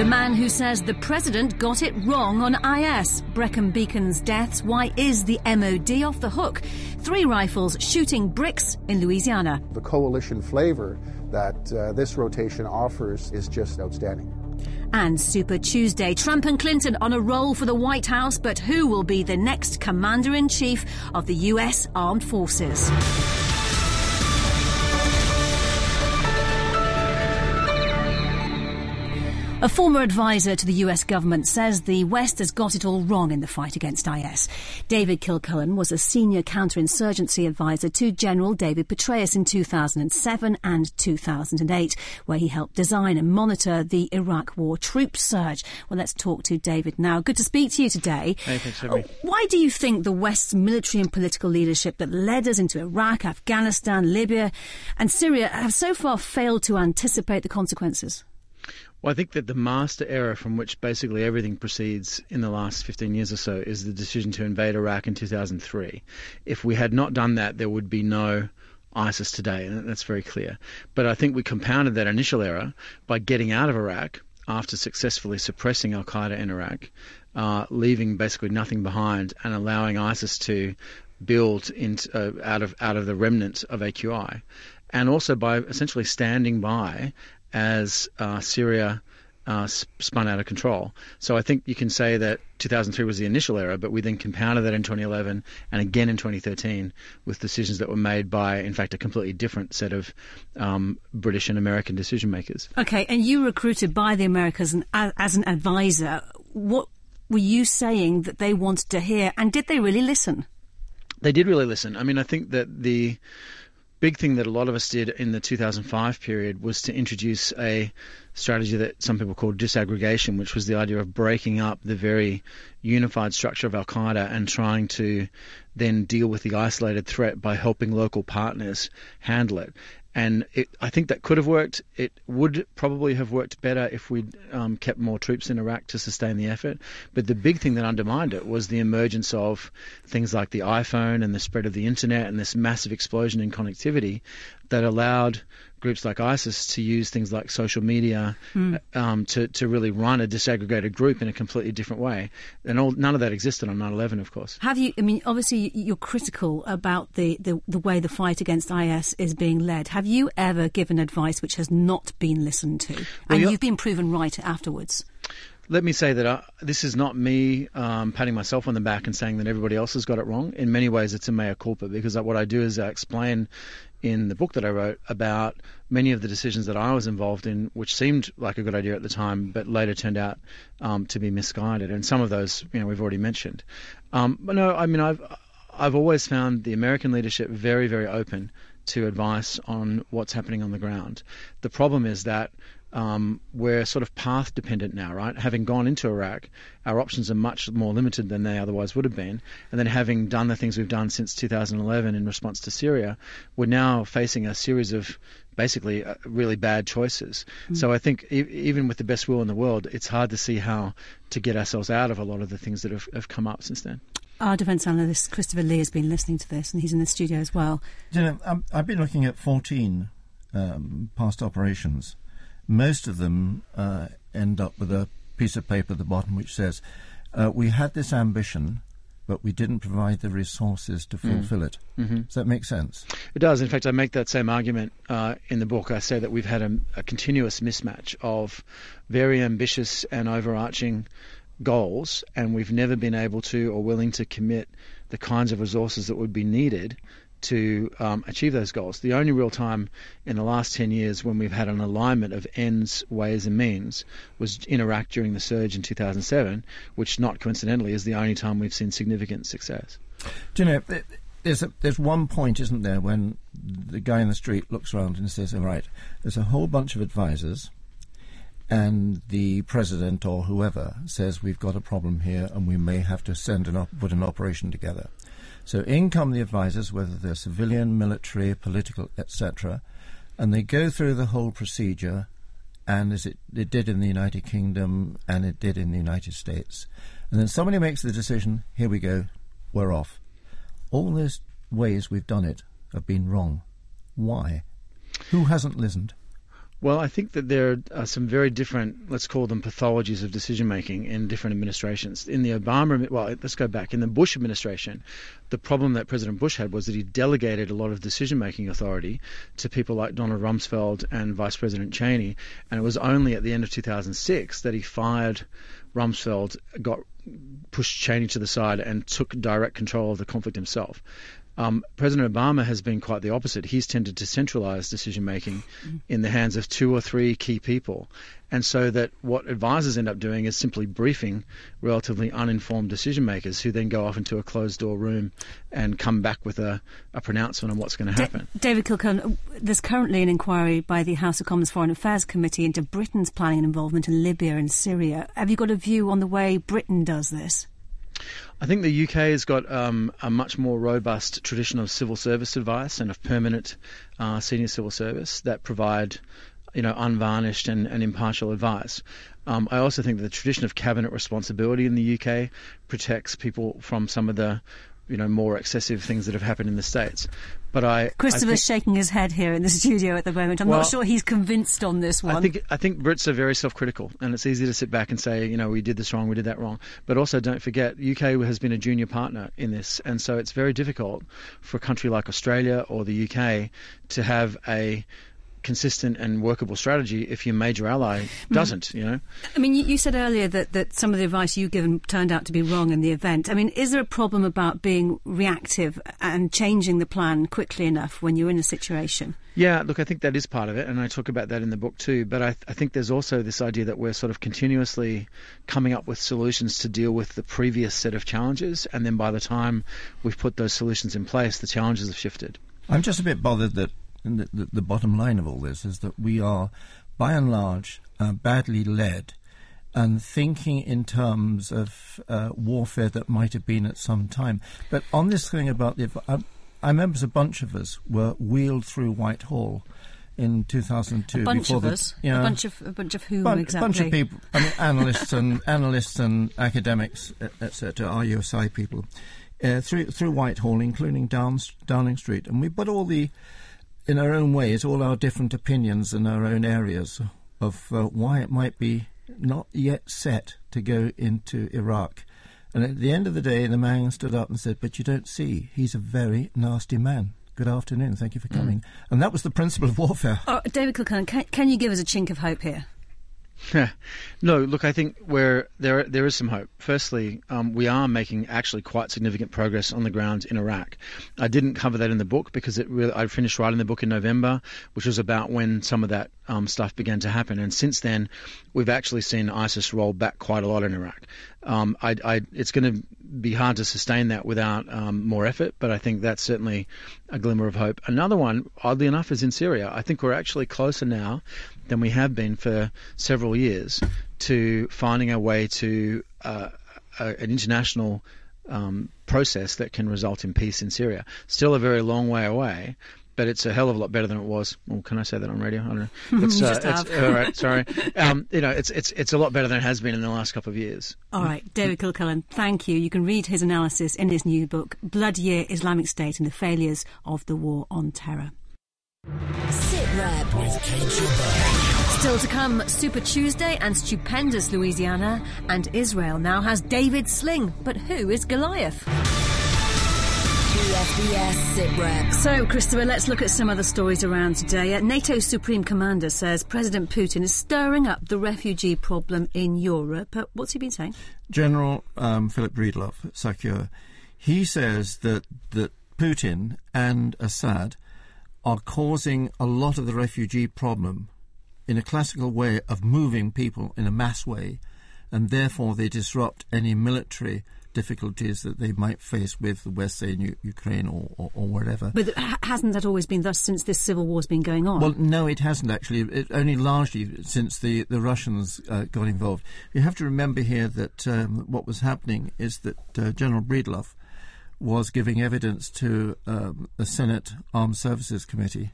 The man who says the president got it wrong on IS. Brecon Beacon's deaths. Why is the MOD off the hook? Three rifles shooting bricks in Louisiana. The coalition flavor that uh, this rotation offers is just outstanding. And Super Tuesday, Trump and Clinton on a roll for the White House, but who will be the next commander in chief of the US Armed Forces? A former advisor to the US government says the West has got it all wrong in the fight against IS. David Kilcullen was a senior counterinsurgency advisor to General David Petraeus in 2007 and 2008, where he helped design and monitor the Iraq war troop surge. Well, let's talk to David now. Good to speak to you today. Hey, thanks, uh, Why do you think the West's military and political leadership that led us into Iraq, Afghanistan, Libya, and Syria have so far failed to anticipate the consequences? Well, I think that the master error from which basically everything proceeds in the last 15 years or so is the decision to invade Iraq in 2003. If we had not done that, there would be no ISIS today, and that's very clear. But I think we compounded that initial error by getting out of Iraq after successfully suppressing Al Qaeda in Iraq, uh, leaving basically nothing behind, and allowing ISIS to build uh, out of out of the remnants of AQI, and also by essentially standing by as uh, Syria uh, spun out of control. So I think you can say that 2003 was the initial error, but we then compounded that in 2011 and again in 2013 with decisions that were made by, in fact, a completely different set of um, British and American decision makers. Okay, and you recruited by the Americans as, as an advisor. What were you saying that they wanted to hear, and did they really listen? They did really listen. I mean, I think that the big thing that a lot of us did in the 2005 period was to introduce a strategy that some people call disaggregation, which was the idea of breaking up the very unified structure of Al Qaeda and trying to then deal with the isolated threat by helping local partners handle it and it, I think that could have worked. It would probably have worked better if we'd um, kept more troops in Iraq to sustain the effort. But the big thing that undermined it was the emergence of things like the iPhone and the spread of the internet and this massive explosion in connectivity that allowed groups like ISIS to use things like social media mm. um, to, to really run a disaggregated group in a completely different way. And all, none of that existed on 9 11, of course. Have you, I mean, obviously you're critical about the, the, the way the fight against IS is being led. Have you ever given advice which has not been listened to? Well, and you've been proven right afterwards? let me say that uh, this is not me um, patting myself on the back and saying that everybody else has got it wrong. In many ways, it's a mea culpa because what I do is I explain in the book that I wrote about many of the decisions that I was involved in, which seemed like a good idea at the time, but later turned out um, to be misguided. And some of those, you know, we've already mentioned. Um, but no, I mean, I've I've always found the American leadership very, very open to advice on what's happening on the ground. The problem is that um, we're sort of path dependent now, right? Having gone into Iraq, our options are much more limited than they otherwise would have been. And then having done the things we've done since 2011 in response to Syria, we're now facing a series of basically uh, really bad choices. Mm. So I think e- even with the best will in the world, it's hard to see how to get ourselves out of a lot of the things that have, have come up since then. Our defence analyst Christopher Lee has been listening to this, and he's in the studio as well. You know, I've been looking at 14 um, past operations most of them uh, end up with a piece of paper at the bottom which says, uh, We had this ambition, but we didn't provide the resources to mm. fulfill mm. it. Mm-hmm. Does that make sense? It does. In fact, I make that same argument uh, in the book. I say that we've had a, a continuous mismatch of very ambitious and overarching goals, and we've never been able to or willing to commit the kinds of resources that would be needed to um, achieve those goals. The only real time in the last 10 years when we've had an alignment of ends, ways, and means was in Iraq during the surge in 2007, which, not coincidentally, is the only time we've seen significant success. Do you know, there's, a, there's one point, isn't there, when the guy in the street looks around and says, all right, there's a whole bunch of advisors and the president or whoever says we've got a problem here and we may have to send an op- put an operation together. So in come the advisors, whether they're civilian, military, political, etc., and they go through the whole procedure, and as it, it did in the United Kingdom and it did in the United States. And then somebody makes the decision, here we go, we're off. All those ways we've done it have been wrong. Why? Who hasn't listened? Well, I think that there are some very different, let's call them pathologies of decision making in different administrations. In the Obama, well, let's go back. In the Bush administration, the problem that President Bush had was that he delegated a lot of decision making authority to people like Donald Rumsfeld and Vice President Cheney. And it was only at the end of 2006 that he fired Rumsfeld, got pushed Cheney to the side, and took direct control of the conflict himself. Um, President Obama has been quite the opposite. He's tended to centralize decision making mm-hmm. in the hands of two or three key people. And so that what advisors end up doing is simply briefing relatively uninformed decision makers who then go off into a closed door room and come back with a, a pronouncement on what's going to happen. D- David Kilcullen, there's currently an inquiry by the House of Commons Foreign Affairs Committee into Britain's planning and involvement in Libya and Syria. Have you got a view on the way Britain does this? I think the UK has got um, a much more robust tradition of civil service advice and of permanent uh, senior civil service that provide, you know, unvarnished and, and impartial advice. Um, I also think that the tradition of cabinet responsibility in the UK protects people from some of the you know more excessive things that have happened in the states. But I Christopher's I think, shaking his head here in the studio at the moment. I'm well, not sure he's convinced on this one. I think I think Brits are very self-critical, and it's easy to sit back and say, you know, we did this wrong, we did that wrong. But also, don't forget, UK has been a junior partner in this, and so it's very difficult for a country like Australia or the UK to have a consistent and workable strategy if your major ally mm-hmm. doesn't, you know? I mean, you, you, said earlier that, that some of the advice you've given turned out to be wrong in the event. I mean, is there a problem about being reactive and changing the plan quickly enough when you're in a situation? Yeah, look, I think that is part of it, and I talk about that in the book too. But I, I think there's also this idea that we're sort of continuously coming up with solutions to deal with the previous set of challenges, and then by the time we've put those solutions in place, the challenges have shifted. I'm just a bit bothered that and the, the, the, bottom line of all this is that we are, by and large, uh, badly led and thinking in terms of uh, warfare that might have been at some time. But on this thing about the, I, I remember a bunch of us were wheeled through Whitehall in 2002. A bunch of the, us. You know, a bunch of a bunch of whom exactly? A bunch of people. I mean, analysts and analysts and academics, etc. RUSI people. Uh, through through Whitehall, including Down, Downing Street, and we put all the in our own ways, all our different opinions in our own areas of uh, why it might be not yet set to go into Iraq. And at the end of the day, the man stood up and said, But you don't see, he's a very nasty man. Good afternoon, thank you for coming. Mm. And that was the principle of warfare. Oh, David Kilcullen, can, can you give us a chink of hope here? no, look, I think where there there is some hope. Firstly, um, we are making actually quite significant progress on the ground in Iraq. I didn't cover that in the book because it really, I finished writing the book in November, which was about when some of that um, stuff began to happen. And since then, we've actually seen ISIS roll back quite a lot in Iraq. Um, I, I, it's going to be hard to sustain that without um, more effort, but I think that's certainly a glimmer of hope. Another one, oddly enough, is in Syria. I think we're actually closer now than we have been for several years to finding a way to uh, a, an international um, process that can result in peace in Syria. Still a very long way away, but it's a hell of a lot better than it was. Well, can I say that on radio? I don't know. It's, uh, it's, all right, sorry. Um, you know, it's it's it's a lot better than it has been in the last couple of years. All right, David Kilcullen, thank you. You can read his analysis in his new book, Blood Year: Islamic State and the Failures of the War on Terror. Sit Rep with Kate Still to come, Super Tuesday and stupendous Louisiana, and Israel now has David Sling. But who is Goliath? So, Christopher, let's look at some other stories around today. Uh, NATO's Supreme Commander says President Putin is stirring up the refugee problem in Europe. Uh, what's he been saying? General um, Philip Breedlove, SACEUR, he says that, that Putin and Assad are causing a lot of the refugee problem in a classical way of moving people in a mass way, and therefore they disrupt any military difficulties that they might face with the West, say, in Ukraine or, or, or, wherever. But hasn't that always been thus since this civil war's been going on? Well, no, it hasn't actually. It, only largely since the, the Russians uh, got involved. You have to remember here that um, what was happening is that uh, General Breedlove was giving evidence to um, the Senate Armed Services Committee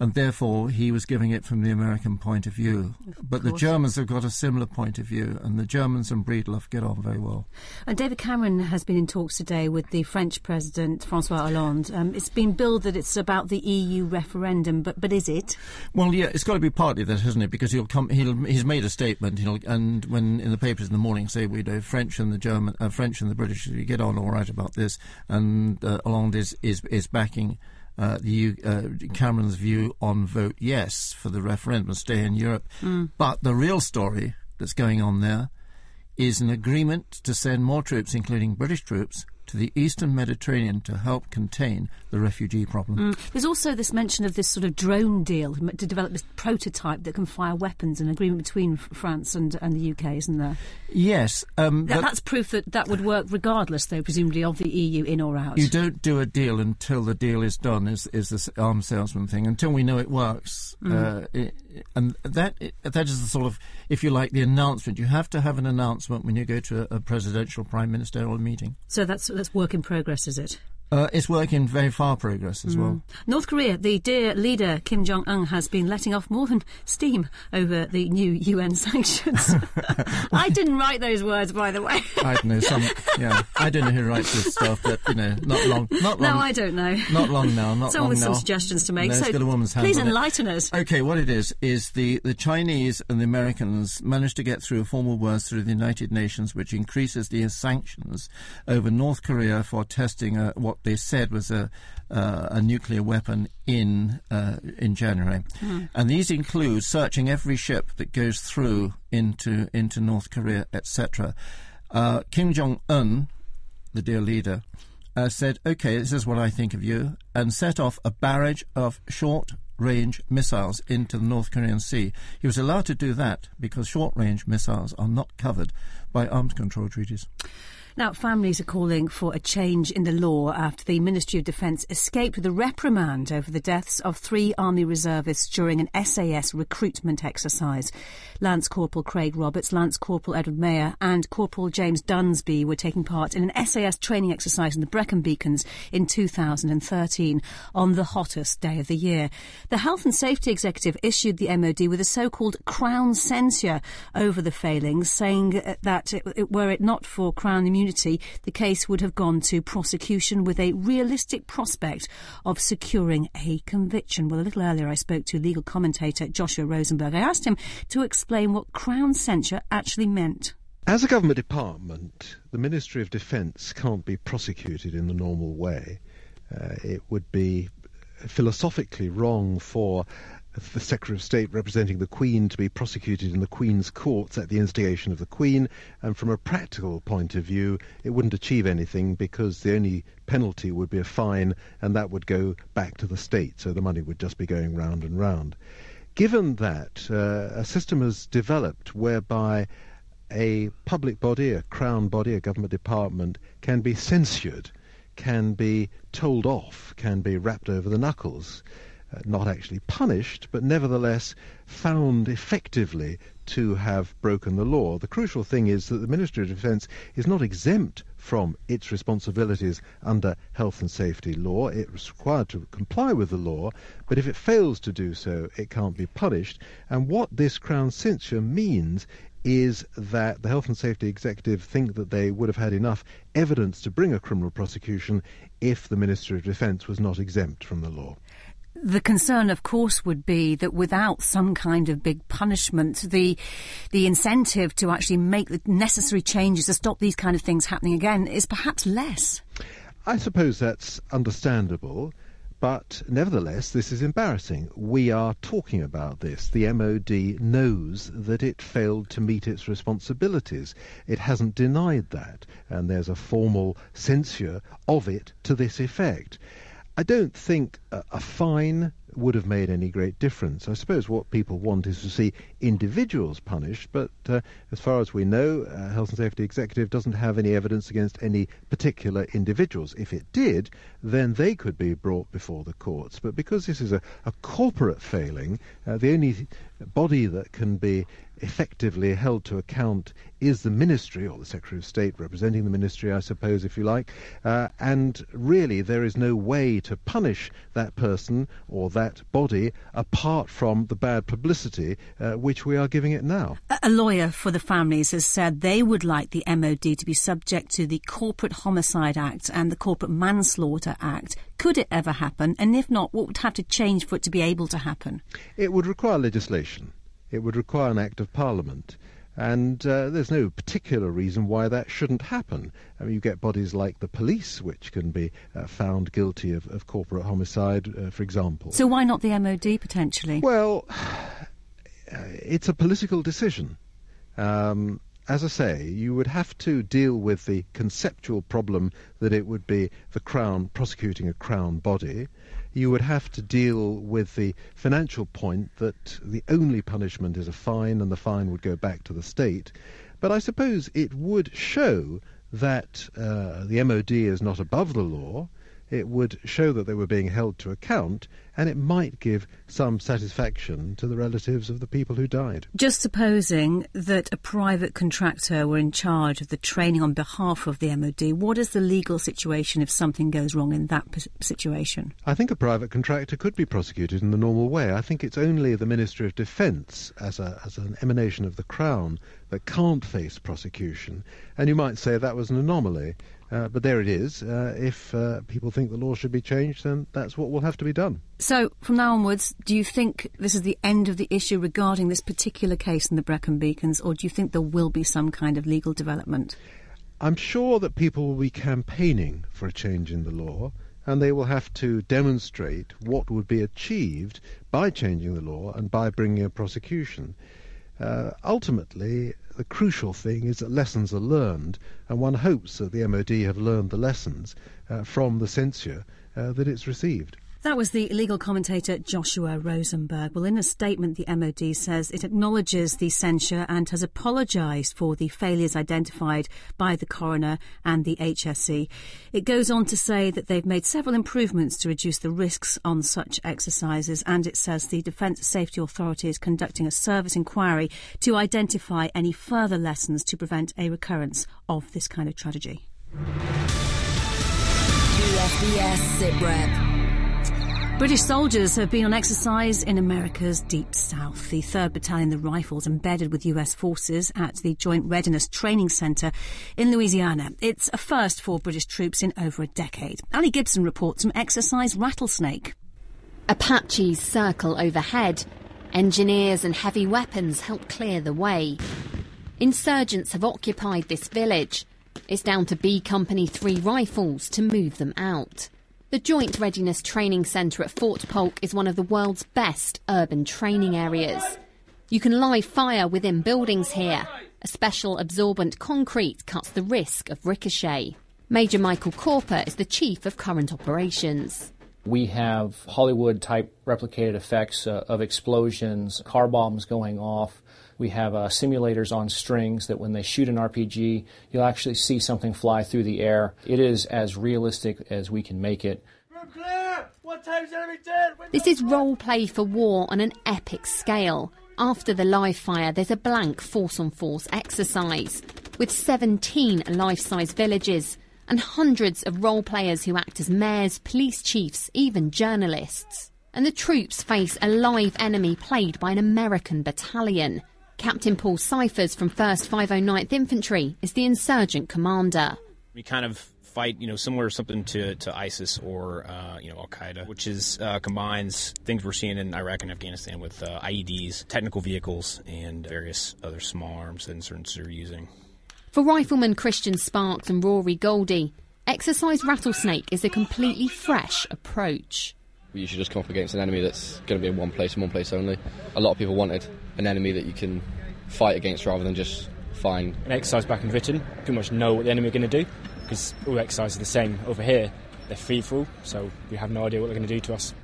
and therefore he was giving it from the American point of view. Of but course. the Germans have got a similar point of view, and the Germans and Breedlove get on very well. And David Cameron has been in talks today with the French President Francois Hollande. Um, it's been billed that it's about the EU referendum, but but is it? Well, yeah, it's got to be partly that, hasn't it? Because he'll come, he'll he's made a statement, and when in the papers in the morning say we know French and the German, uh, French and the British, we get on all right about this, and uh, Hollande is is is backing uh, the uh, Cameron's view on vote yes for the referendum, stay in Europe. Mm. But the real story that's going on there is an agreement to send more troops, including British troops, to the eastern Mediterranean to help contain the refugee problem. Mm. There's also this mention of this sort of drone deal to develop this prototype that can fire weapons, an agreement between France and, and the UK, isn't there? Yes. Um, that, that's proof that that would work regardless, though, presumably, of the EU in or out. You don't do a deal until the deal is done, is, is this arms salesman thing, until we know it works. Mm. Uh, it, and that that is the sort of, if you like, the announcement. You have to have an announcement when you go to a, a presidential prime ministerial meeting. So that's that's work in progress, is it? Uh, it's work in very far progress as mm. well. North Korea, the dear leader Kim Jong Un has been letting off more than steam over the new UN sanctions. I didn't write those words, by the way. I don't know. Some, yeah, I don't know who writes this stuff, but you know, not long. Not long. No, I don't know. Not long now. Not Someone long with now. some suggestions to make. No, so got a woman's hand please enlighten it. us. Okay, what it is is the the Chinese and the Americans managed to get through formal words through the United Nations, which increases the sanctions over North Korea for testing uh, what they said was a uh, a nuclear weapon in uh, in January, mm. and these include searching every ship that goes through into into North Korea, etc. Uh, Kim Jong Un, the dear leader, uh, said, "Okay, this is what I think of you," and set off a barrage of short range missiles into the North Korean Sea. He was allowed to do that because short range missiles are not covered by arms control treaties. Now, families are calling for a change in the law after the Ministry of Defence escaped with a reprimand over the deaths of three Army reservists during an SAS recruitment exercise. Lance Corporal Craig Roberts, Lance Corporal Edward Maher, and Corporal James Dunsby were taking part in an SAS training exercise in the Brecon Beacons in 2013 on the hottest day of the year. The Health and Safety Executive issued the MOD with a so-called Crown censure over the failings, saying uh, that it, were it not for Crown immunity, immunity, the case would have gone to prosecution with a realistic prospect of securing a conviction. Well, a little earlier I spoke to legal commentator Joshua Rozenberg. I asked him to explain what Crown censure actually meant. As a government department, the Ministry of Defence can't be prosecuted in the normal way. Uh, it would be philosophically wrong for the Secretary of State representing the Queen to be prosecuted in the Queen's courts at the instigation of the Queen, and from a practical point of view, it wouldn't achieve anything because the only penalty would be a fine, and that would go back to the state, so the money would just be going round and round. Given that, uh, a system has developed whereby a public body, a crown body, a government department can be censured, can be told off, can be rapped over the knuckles. Uh, not actually punished, but nevertheless found effectively to have broken the law. The crucial thing is that the Ministry of Defence is not exempt from its responsibilities under health and safety law. It's required to comply with the law, but if it fails to do so, it can't be punished. And what this Crown censure means is that the Health and Safety Executive think that they would have had enough evidence to bring a criminal prosecution if the Ministry of Defence was not exempt from the law. The concern, of course, would be that without some kind of big punishment, the the incentive to actually make the necessary changes to stop these kind of things happening again is perhaps less. I suppose that's understandable. But nevertheless, this is embarrassing. We are talking about this. The MOD knows that it failed to meet its responsibilities. It hasn't denied that, and there's a formal censure of it to this effect. I don't think a, a, fine would have made any great difference. I suppose what people want is to see individuals punished, but uh, as far as we know, uh, Health and Safety Executive doesn't have any evidence against any particular individuals. If it did, then they could be brought before the courts. But because this is a, a corporate failing, uh, the only body that can be effectively held to account is the ministry, or the Secretary of State representing the ministry, I suppose, if you like. Uh, and really, there is no way to punish that person or that body apart from the bad publicity uh, which we are giving it now. A lawyer for the families has said they would like the MOD to be subject to the Corporate Homicide Act and the Corporate Manslaughter Act. Could it ever happen? And if not, what would have to change for it to be able to happen? It would require legislation. It would require an act of parliament. And uh, there's no particular reason why that shouldn't happen. I mean, you get bodies like the police, which can be uh, found guilty of, of corporate homicide, uh, for example. So why not the MOD potentially? Well, it's a political decision. Um, as I say, you would have to deal with the conceptual problem that it would be the Crown prosecuting a Crown body you would have to deal with the financial point that the only punishment is a fine and the fine would go back to the state. But I suppose it would show that uh, the MOD is not above the law it would show that they were being held to account, and it might give some satisfaction to the relatives of the people who died. Just supposing that a private contractor were in charge of the training on behalf of the MOD, what is the legal situation if something goes wrong in that p- situation? I think a private contractor could be prosecuted in the normal way. I think it's only the Ministry of Defence, as, a, as an emanation of the Crown, that can't face prosecution. And you might say that was an anomaly. Uh, but there it is. Uh, if uh, people think the law should be changed, then that's what will have to be done. So, from now onwards, do you think this is the end of the issue regarding this particular case in the Brecon Beacons, or do you think there will be some kind of legal development? I'm sure that people will be campaigning for a change in the law, and they will have to demonstrate what would be achieved by changing the law and by bringing a prosecution. Uh, ultimately, the crucial thing is that lessons are learned, and one hopes that the MOD have learned the lessons uh, from the censure uh, that it's received. That was the legal commentator Joshua Rozenberg. Well, in a statement, the MOD says it acknowledges the censure and has apologised for the failures identified by the coroner and the HSE. It goes on to say that they've made several improvements to reduce the risks on such exercises, and it says the Defence Safety Authority is conducting a service inquiry to identify any further lessons to prevent a recurrence of this kind of tragedy. SITREP. British soldiers have been on exercise in America's deep south. The 3rd Battalion, the Rifles, embedded with US forces at the Joint Readiness Training Centre in Louisiana. It's a first for British troops in over a decade. Ali Gibson reports from Exercise Rattlesnake. Apaches circle overhead. Engineers and heavy weapons help clear the way. Insurgents have occupied this village. It's down to B Company 3 rifles to move them out. The Joint Readiness Training Centre at Fort Polk is one of the world's best urban training areas. You can live fire within buildings here. A special absorbent concrete cuts the risk of ricochet. Major Michael Corper is the Chief of Current Operations. We have Hollywood type replicated effects uh, of explosions, car bombs going off, we have uh, simulators on strings that when they shoot an RPG, you'll actually see something fly through the air. It is as realistic as we can make it. This is role play for war on an epic scale. After the live fire, there's a blank force on force exercise with 17 life size villages and hundreds of role players who act as mayors, police chiefs, even journalists. And the troops face a live enemy played by an American battalion. Captain Paul Cyphers from 1st 509th Infantry is the insurgent commander. We kind of fight, you know, similar something to, to ISIS or, uh, you know, Al Qaeda, which is uh, combines things we're seeing in Iraq and Afghanistan with uh, IEDs, technical vehicles, and various other small arms that insurgents are using. For Rifleman Christian Sparks and Rory Goldie, Exercise Rattlesnake is a completely fresh approach. We usually just come up against an enemy that's going to be in one place and one place only. A lot of people wanted an enemy that you can fight against rather than just find. An exercise back in Britain, pretty much know what the enemy are going to do because all exercises are the same. Over here, they're free for all, so we have no idea what they're going to do to us.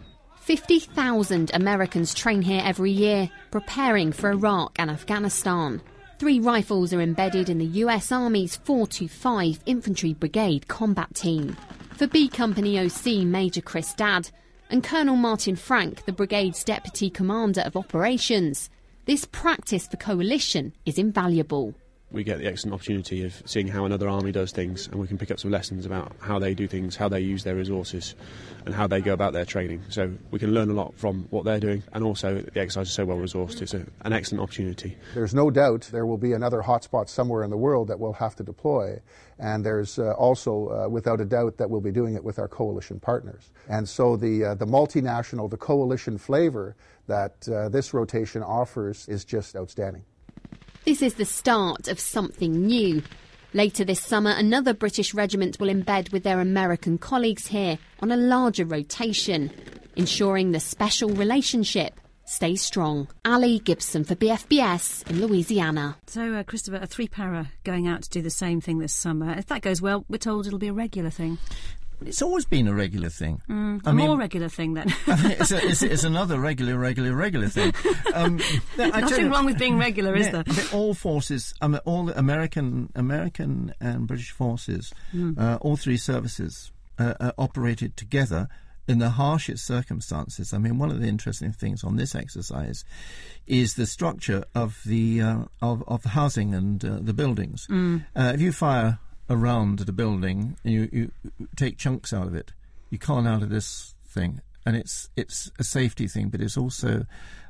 50,000 Americans train here every year, preparing for Iraq and Afghanistan. Three rifles are embedded in the US Army's 425 Infantry Brigade combat team. For B Company OC Major Chris Dadd and Colonel Martin Frank, the brigade's deputy commander of operations, This practice for coalition is invaluable we get the excellent opportunity of seeing how another army does things, and we can pick up some lessons about how they do things, how they use their resources, and how they go about their training. So we can learn a lot from what they're doing, and also the exercise is so well resourced. It's a, an excellent opportunity. There's no doubt there will be another hotspot somewhere in the world that we'll have to deploy, and there's uh, also, uh, without a doubt, that we'll be doing it with our coalition partners. And so the uh, the multinational, the coalition flavor that uh, this rotation offers is just outstanding. This is the start of something new. Later this summer, another British regiment will embed with their American colleagues here on a larger rotation, ensuring the special relationship stays strong. Ali Gibson for BFBS in Louisiana. So, uh, Christopher, a three para going out to do the same thing this summer. If that goes well, we're told it'll be a regular thing. It's always been a regular thing. Mm, a more regular thing, then. it's, a, it's, it's, another regular, regular, regular thing. Um, Nothing you, wrong with being regular, is there? All forces, I mean, all the American, American and British forces, mm. uh, all three services uh, uh, operated together in the harshest circumstances. I mean, one of the interesting things on this exercise is the structure of the uh, of, of the housing and uh, the buildings. Mm. Uh, if you fire around the building and you, you take chunks out of it. You can't out of this thing, and it's it's a safety thing, but it's also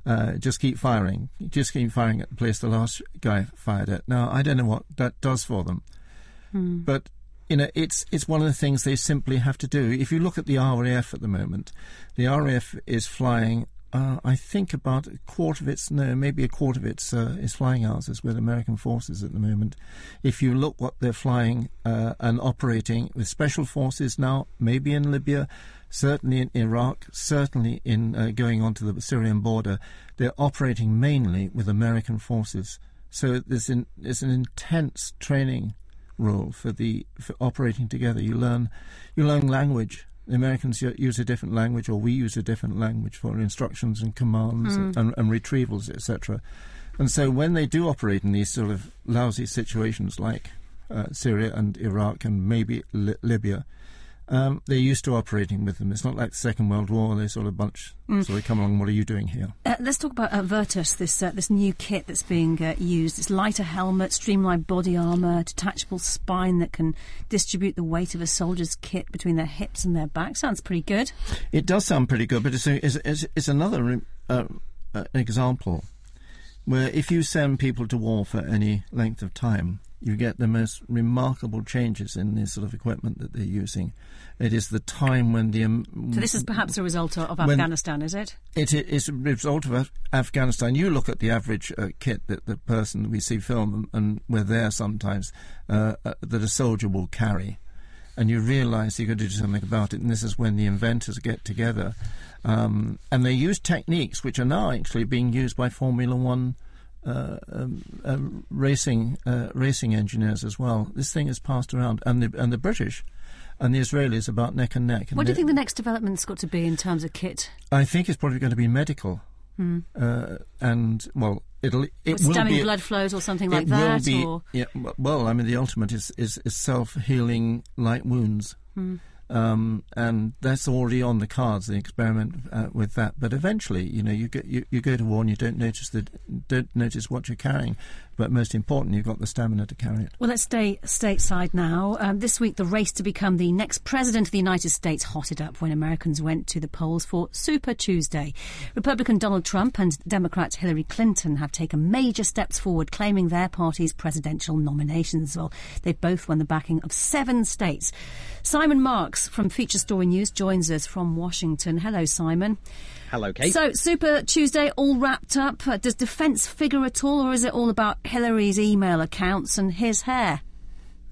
uh, just keep firing, just keep firing at the place the last guy fired at. Now I don't know what that does for them, hmm. but you know it's it's one of the things they simply have to do. If you look at the RAF at the moment, the RAF is flying uh, I think about a quarter of its, no, maybe a quarter of its uh, is flying hours is with American forces at the moment. If you look what they're flying uh, and operating with special forces now, maybe in Libya, certainly in Iraq, certainly in uh, going onto the Syrian border, they're operating mainly with American forces. So there's, in, there's an intense training role for the for operating together. You learn you learn language the Americans use a different language, or we use a different language for instructions and commands mm. and, and, retrievals, etc. And so when they do operate in these sort of lousy situations like uh, Syria and Iraq and maybe Li- Libya, um, they're used to operating with them. It's not like the Second World War. They sort of bunch, mm. so they come along. What are you doing here? Uh, let's talk about uh, Virtus, this uh, this new kit that's being uh, used. It's lighter helmet, streamlined body armour, detachable spine that can distribute the weight of a soldier's kit between their hips and their back. Sounds pretty good. It does sound pretty good, but it's a, it's, it's, it's another uh, uh, example where if you send people to war for any length of time, you get the most remarkable changes in the sort of equipment that they're using. It is the time when the. Um, so this is perhaps a result of Afghanistan, is it? It is a result of Afghanistan. You look at the average uh, kit that the person we see film, and we're there sometimes, uh, uh, that a soldier will carry. And you realise you've got to do something about it. And this is when the inventors get together. Um, and they use techniques which are now actually being used by Formula One uh, um, uh, racing uh, racing engineers as well. This thing is passed around, and the and the British and the Israelis about neck and neck. what do you think the next development's got to be in terms of kit? I think it's probably going to be medical, hmm. uh, and well, it'll it will be blood flows or something like that. Be, or? Yeah, well, I mean, the ultimate is is, is self healing light wounds. Hmm. Um, and that's already on the cards. The experiment uh, with that, but eventually, you know, you, get, you, you go to war and you don't notice the don't notice what you're carrying, but most important, you've got the stamina to carry it. Well, let's stay stateside now. Um, this week, the race to become the next president of the United States hotted up when Americans went to the polls for Super Tuesday. Republican Donald Trump and Democrat Hillary Clinton have taken major steps forward, claiming their party's presidential nominations. Well, they've both won the backing of seven states. Simon Marks from Feature Story News joins us from Washington. Hello, Simon. Hello, Kate. So, Super Tuesday all wrapped up. Uh, does defence figure at all, or is it all about Hillary's email accounts and his hair?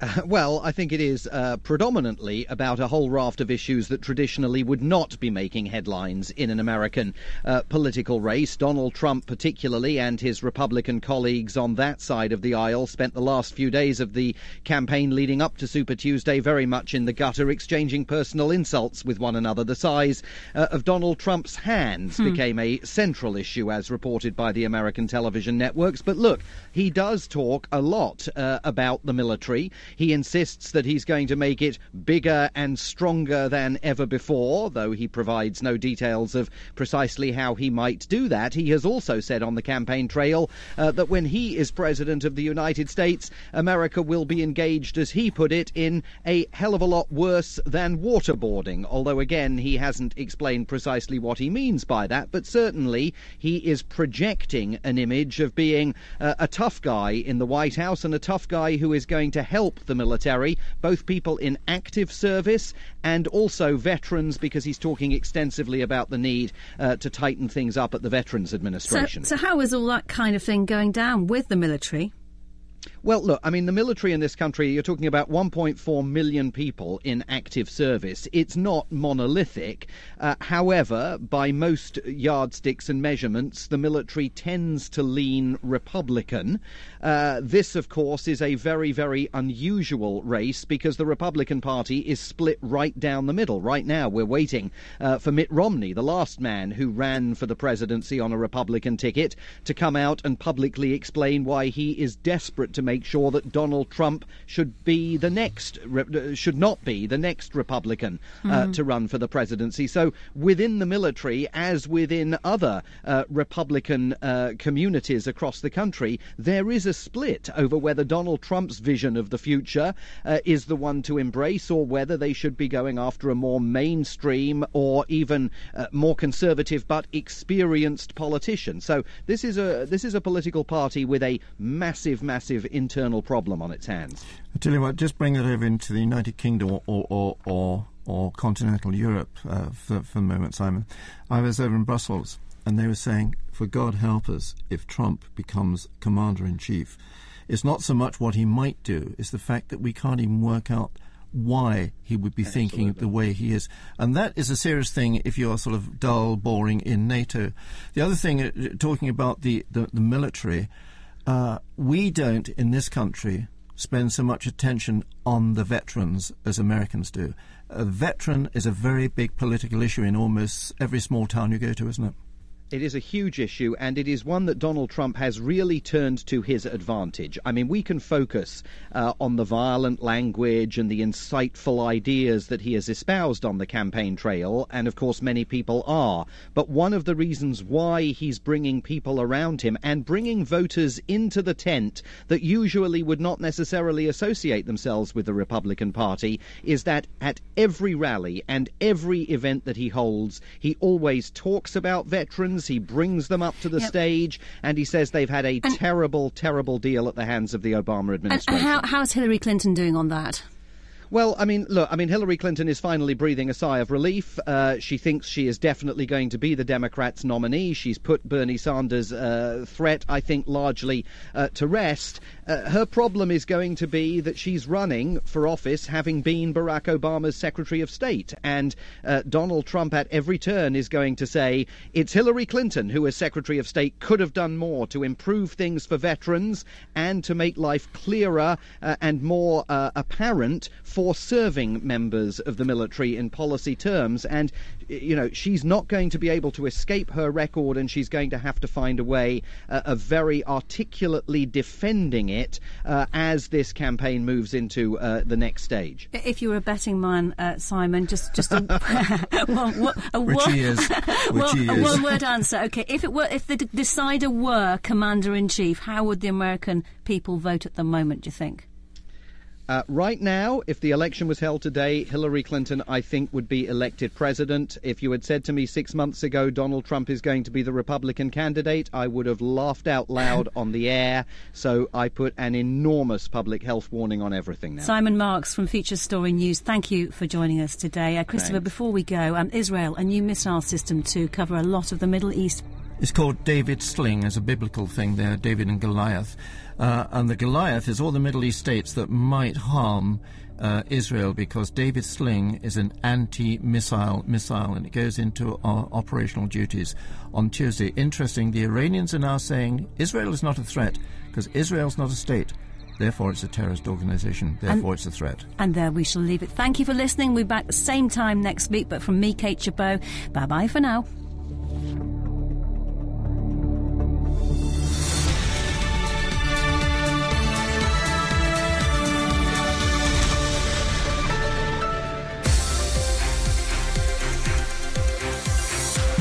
Uh, well, I think it is uh, predominantly about a whole raft of issues that traditionally would not be making headlines in an American uh, political race. Donald Trump, particularly, and his Republican colleagues on that side of the aisle spent the last few days of the campaign leading up to Super Tuesday very much in the gutter, exchanging personal insults with one another. The size uh, of Donald Trump's hands hmm. became a central issue, as reported by the American television networks. But look, he does talk a lot uh, about the military. He insists that he's going to make it bigger and stronger than ever before, though he provides no details of precisely how he might do that. He has also said on the campaign trail uh, that when he is president of the United States, America will be engaged, as he put it, in a hell of a lot worse than waterboarding. Although, again, he hasn't explained precisely what he means by that, but certainly he is projecting an image of being uh, a tough guy in the White House and a tough guy who is going to help the military, both people in active service and also veterans, because he's talking extensively about the need uh, to tighten things up at the Veterans Administration. So, so, how is all that kind of thing going down with the military? Well, look, I mean, the military in this country, you're talking about 1.4 million people in active service. It's not monolithic. Uh, however, by most yardsticks and measurements, the military tends to lean Republican. Uh, this, of course, is a very, very unusual race because the Republican Party is split right down the middle. Right now, we're waiting uh, for Mitt Romney, the last man who ran for the presidency on a Republican ticket, to come out and publicly explain why he is desperate to make sure that Donald Trump should be the next, should not be the next Republican uh, mm. to run for the presidency. So within the military, as within other uh, Republican uh, communities across the country, there is a split over whether Donald Trump's vision of the future uh, is the one to embrace or whether they should be going after a more mainstream or even uh, more conservative but experienced politician. So this is a this is a political party with a massive, massive internal problem on its hands. I tell you what, just bring it over into the United Kingdom or or or, or continental Europe uh, for, for the moment, Simon. I was over in Brussels and they were saying, for God help us if Trump becomes commander in chief. It's not so much what he might do, it's the fact that we can't even work out why he would be Absolutely. thinking the way he is. And that is a serious thing if you're sort of dull, boring in NATO. The other thing, uh, talking about the, the, the military, uh, we don't in this country spend so much attention on the veterans as Americans do. A veteran is a very big political issue in almost every small town you go to, isn't it? It is a huge issue, and it is one that Donald Trump has really turned to his advantage. I mean, we can focus uh, on the violent language and the insightful ideas that he has espoused on the campaign trail, and of course, many people are. But one of the reasons why he's bringing people around him and bringing voters into the tent that usually would not necessarily associate themselves with the Republican Party is that at every rally and every event that he holds, he always talks about veterans he brings them up to the yep. stage, and he says they've had a and terrible, terrible deal at the hands of the Obama administration. How, how's Hillary Clinton doing on that? Well, I mean, look, I mean, Hillary Clinton is finally breathing a sigh of relief. Uh, she thinks she is definitely going to be the Democrats' nominee. She's put Bernie Sanders' uh, threat, I think, largely uh, to rest. Uh, her problem is going to be that she's running for office having been Barack Obama's Secretary of State. And uh, Donald Trump at every turn is going to say, it's Hillary Clinton who, as Secretary of State, could have done more to improve things for veterans and to make life clearer uh, and more apparent for serving members of the military in policy terms. And, you know, she's not going to be able to escape her record and she's going to have to find a way uh, of very articulately defending it uh, as this campaign moves into uh, the next stage. If you were a betting man, uh, Simon, just, just a, one, a, Which he is. Which he one word answer. Okay, if it were, if the decider were commander in chief, how would the American people vote at the moment, do you think? Uh, right now, if the election was held today, Hillary Clinton, I think, would be elected president. If you had said to me six months ago Donald Trump is going to be the Republican candidate, I would have laughed out loud on the air. So I put an enormous public health warning on everything now. Simon Marks from Feature Story News, thank you for joining us today. Uh, Christopher, Thanks. before we go, um, Israel, a new missile system to cover a lot of the Middle East. It's called David's Sling as a biblical thing there, David and Goliath. Uh, and the Goliath is all the Middle East states that might harm uh, Israel because David's sling is an anti-missile missile and it goes into our operational duties on Tuesday. Interesting, the Iranians are now saying Israel is not a threat because Israel's not a state. Therefore, it's a terrorist organization. Therefore, and, it's a threat. And there we shall leave it. Thank you for listening. We'll be back the same time next week. But from me, Kate Chabot, bye bye for now.